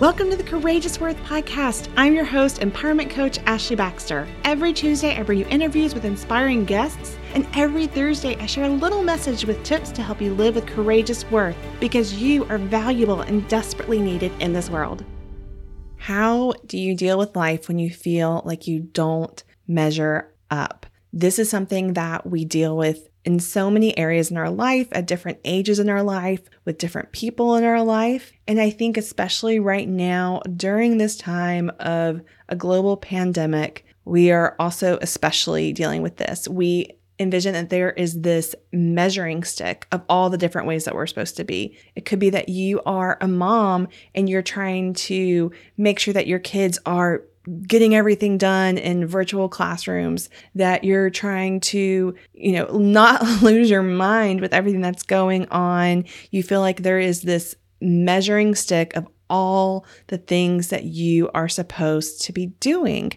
Welcome to the Courageous Worth podcast. I'm your host, empowerment coach Ashley Baxter. Every Tuesday, I bring you interviews with inspiring guests, and every Thursday, I share a little message with tips to help you live with courageous worth because you are valuable and desperately needed in this world. How do you deal with life when you feel like you don't measure up? This is something that we deal with in so many areas in our life, at different ages in our life, with different people in our life. And I think, especially right now, during this time of a global pandemic, we are also especially dealing with this. We envision that there is this measuring stick of all the different ways that we're supposed to be. It could be that you are a mom and you're trying to make sure that your kids are getting everything done in virtual classrooms that you're trying to you know not lose your mind with everything that's going on. You feel like there is this measuring stick of all the things that you are supposed to be doing.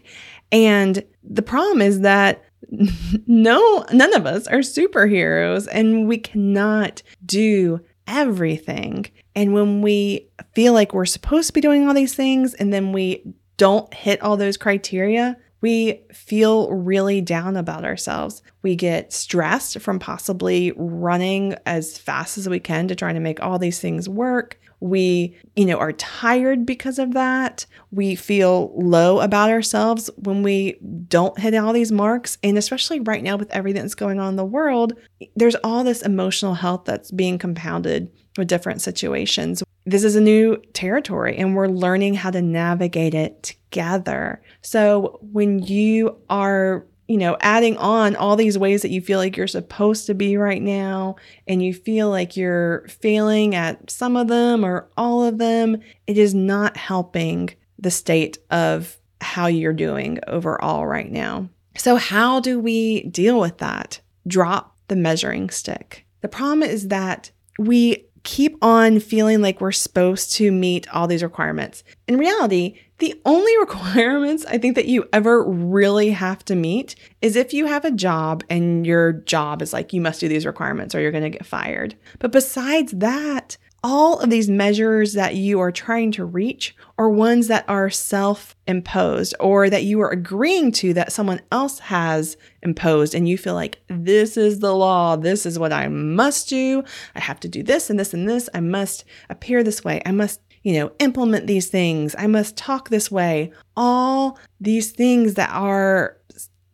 And the problem is that no none of us are superheroes and we cannot do everything. And when we feel like we're supposed to be doing all these things and then we don't hit all those criteria, we feel really down about ourselves. We get stressed from possibly running as fast as we can to try to make all these things work. We, you know, are tired because of that. We feel low about ourselves when we don't hit all these marks. And especially right now with everything that's going on in the world, there's all this emotional health that's being compounded with different situations this is a new territory and we're learning how to navigate it together. So when you are, you know, adding on all these ways that you feel like you're supposed to be right now and you feel like you're failing at some of them or all of them, it is not helping the state of how you're doing overall right now. So, how do we deal with that? Drop the measuring stick. The problem is that we keep on feeling like we're supposed to meet all these requirements. In reality, the only requirements I think that you ever really have to meet is if you have a job and your job is like, you must do these requirements or you're going to get fired. But besides that, all of these measures that you are trying to reach are ones that are self imposed or that you are agreeing to that someone else has imposed. And you feel like this is the law. This is what I must do. I have to do this and this and this. I must appear this way. I must, you know, implement these things. I must talk this way. All these things that are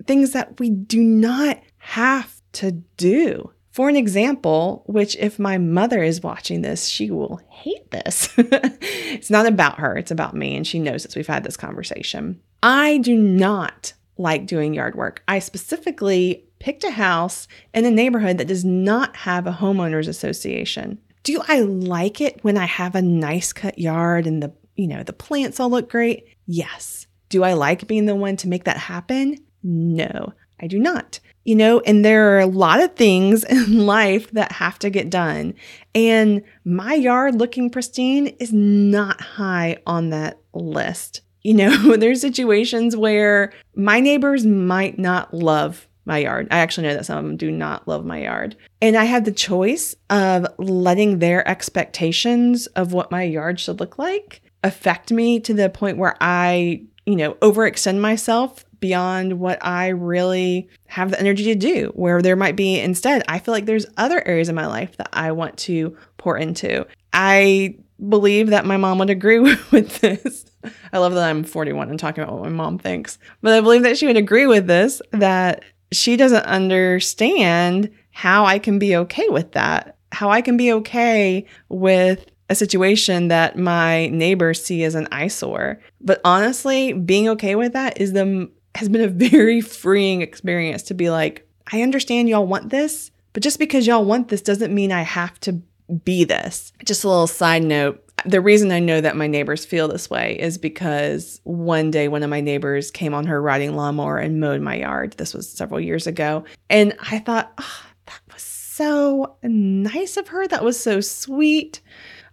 things that we do not have to do. For an example, which if my mother is watching this, she will hate this. it's not about her, it's about me. And she knows this. We've had this conversation. I do not like doing yard work. I specifically picked a house in a neighborhood that does not have a homeowners association. Do I like it when I have a nice cut yard and the, you know, the plants all look great? Yes. Do I like being the one to make that happen? No, I do not you know, and there are a lot of things in life that have to get done. And my yard looking pristine is not high on that list. You know, there's situations where my neighbors might not love my yard. I actually know that some of them do not love my yard. And I had the choice of letting their expectations of what my yard should look like affect me to the point where I, you know, overextend myself beyond what I really have the energy to do. Where there might be instead, I feel like there's other areas of my life that I want to pour into. I believe that my mom would agree with this. I love that I'm 41 and talking about what my mom thinks, but I believe that she would agree with this that she doesn't understand how I can be okay with that, how I can be okay with a situation that my neighbors see as an eyesore. But honestly, being okay with that is the has been a very freeing experience to be like, I understand y'all want this, but just because y'all want this doesn't mean I have to be this. Just a little side note. The reason I know that my neighbors feel this way is because one day one of my neighbors came on her riding lawnmower and mowed my yard. This was several years ago. And I thought, oh, that was so nice of her. That was so sweet.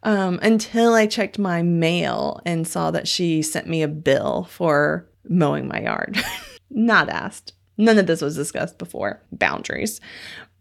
Um, until I checked my mail and saw that she sent me a bill for mowing my yard. Not asked. None of this was discussed before. Boundaries.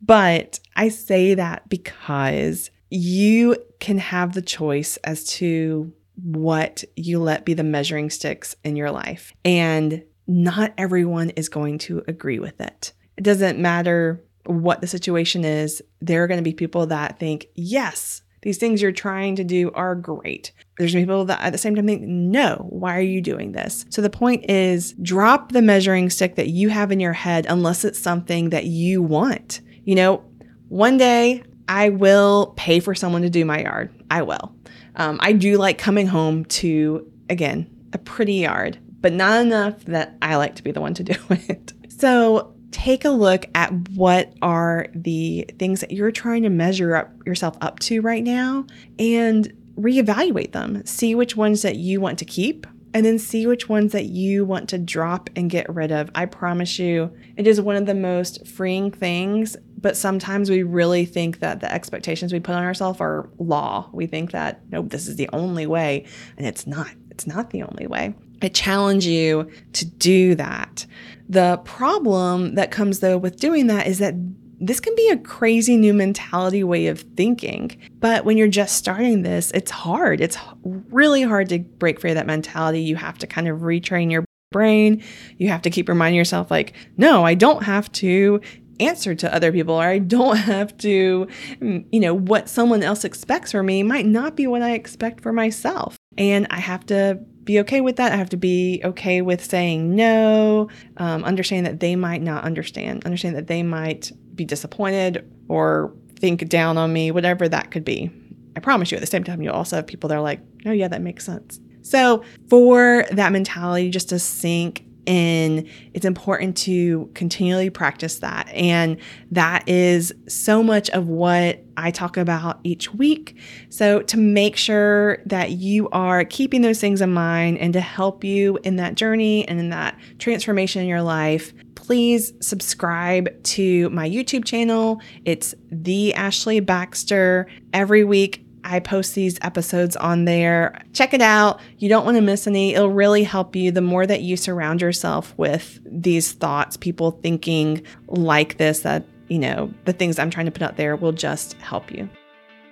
But I say that because you can have the choice as to what you let be the measuring sticks in your life. And not everyone is going to agree with it. It doesn't matter what the situation is, there are going to be people that think, yes, these things you're trying to do are great. There's people that at the same time think, no, why are you doing this? So the point is drop the measuring stick that you have in your head unless it's something that you want. You know, one day I will pay for someone to do my yard. I will. Um, I do like coming home to, again, a pretty yard, but not enough that I like to be the one to do it. So take a look at what are the things that you're trying to measure up yourself up to right now and reevaluate them. See which ones that you want to keep and then see which ones that you want to drop and get rid of. I promise you, it is one of the most freeing things. But sometimes we really think that the expectations we put on ourselves are law. We think that, nope, this is the only way. And it's not. It's not the only way. I challenge you to do that. The problem that comes though with doing that is that this can be a crazy new mentality way of thinking. But when you're just starting this, it's hard. It's really hard to break free of that mentality. You have to kind of retrain your brain. You have to keep reminding yourself, like, no, I don't have to answer to other people or I don't have to, mm, you know, what someone else expects for me might not be what I expect for myself. And I have to be okay with that. I have to be okay with saying no, um, understand that they might not understand, understand that they might be disappointed or think down on me, whatever that could be. I promise you, at the same time, you'll also have people that are like, oh, yeah, that makes sense. So, for that mentality just to sink in, it's important to continually practice that. And that is so much of what I talk about each week. So, to make sure that you are keeping those things in mind and to help you in that journey and in that transformation in your life, please subscribe to my YouTube channel. It's The Ashley Baxter. Every week, I post these episodes on there. Check it out. You don't want to miss any. It'll really help you the more that you surround yourself with these thoughts, people thinking like this, that, you know, the things I'm trying to put out there will just help you.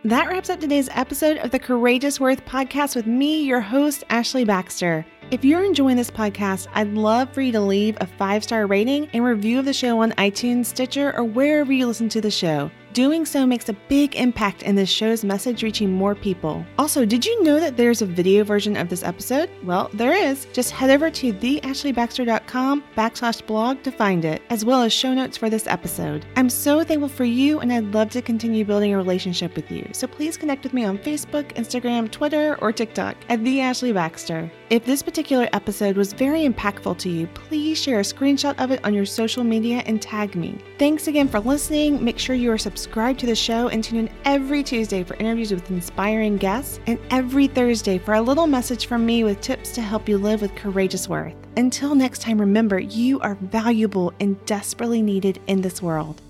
That wraps up today's episode of the Courageous Worth podcast with me, your host, Ashley Baxter. If you're enjoying this podcast, I'd love for you to leave a five star rating and review of the show on iTunes, Stitcher, or wherever you listen to the show. Doing so makes a big impact in this show's message reaching more people. Also, did you know that there's a video version of this episode? Well, there is. Just head over to theashleybaxter.com backslash blog to find it, as well as show notes for this episode. I'm so thankful for you, and I'd love to continue building a relationship with you. So please connect with me on Facebook, Instagram, Twitter, or TikTok at The Ashley Baxter. If this particular episode was very impactful to you, please share a screenshot of it on your social media and tag me. Thanks again for listening. Make sure you are subscribed subscribe to the show and tune in every Tuesday for interviews with inspiring guests and every Thursday for a little message from me with tips to help you live with courageous worth. Until next time, remember you are valuable and desperately needed in this world.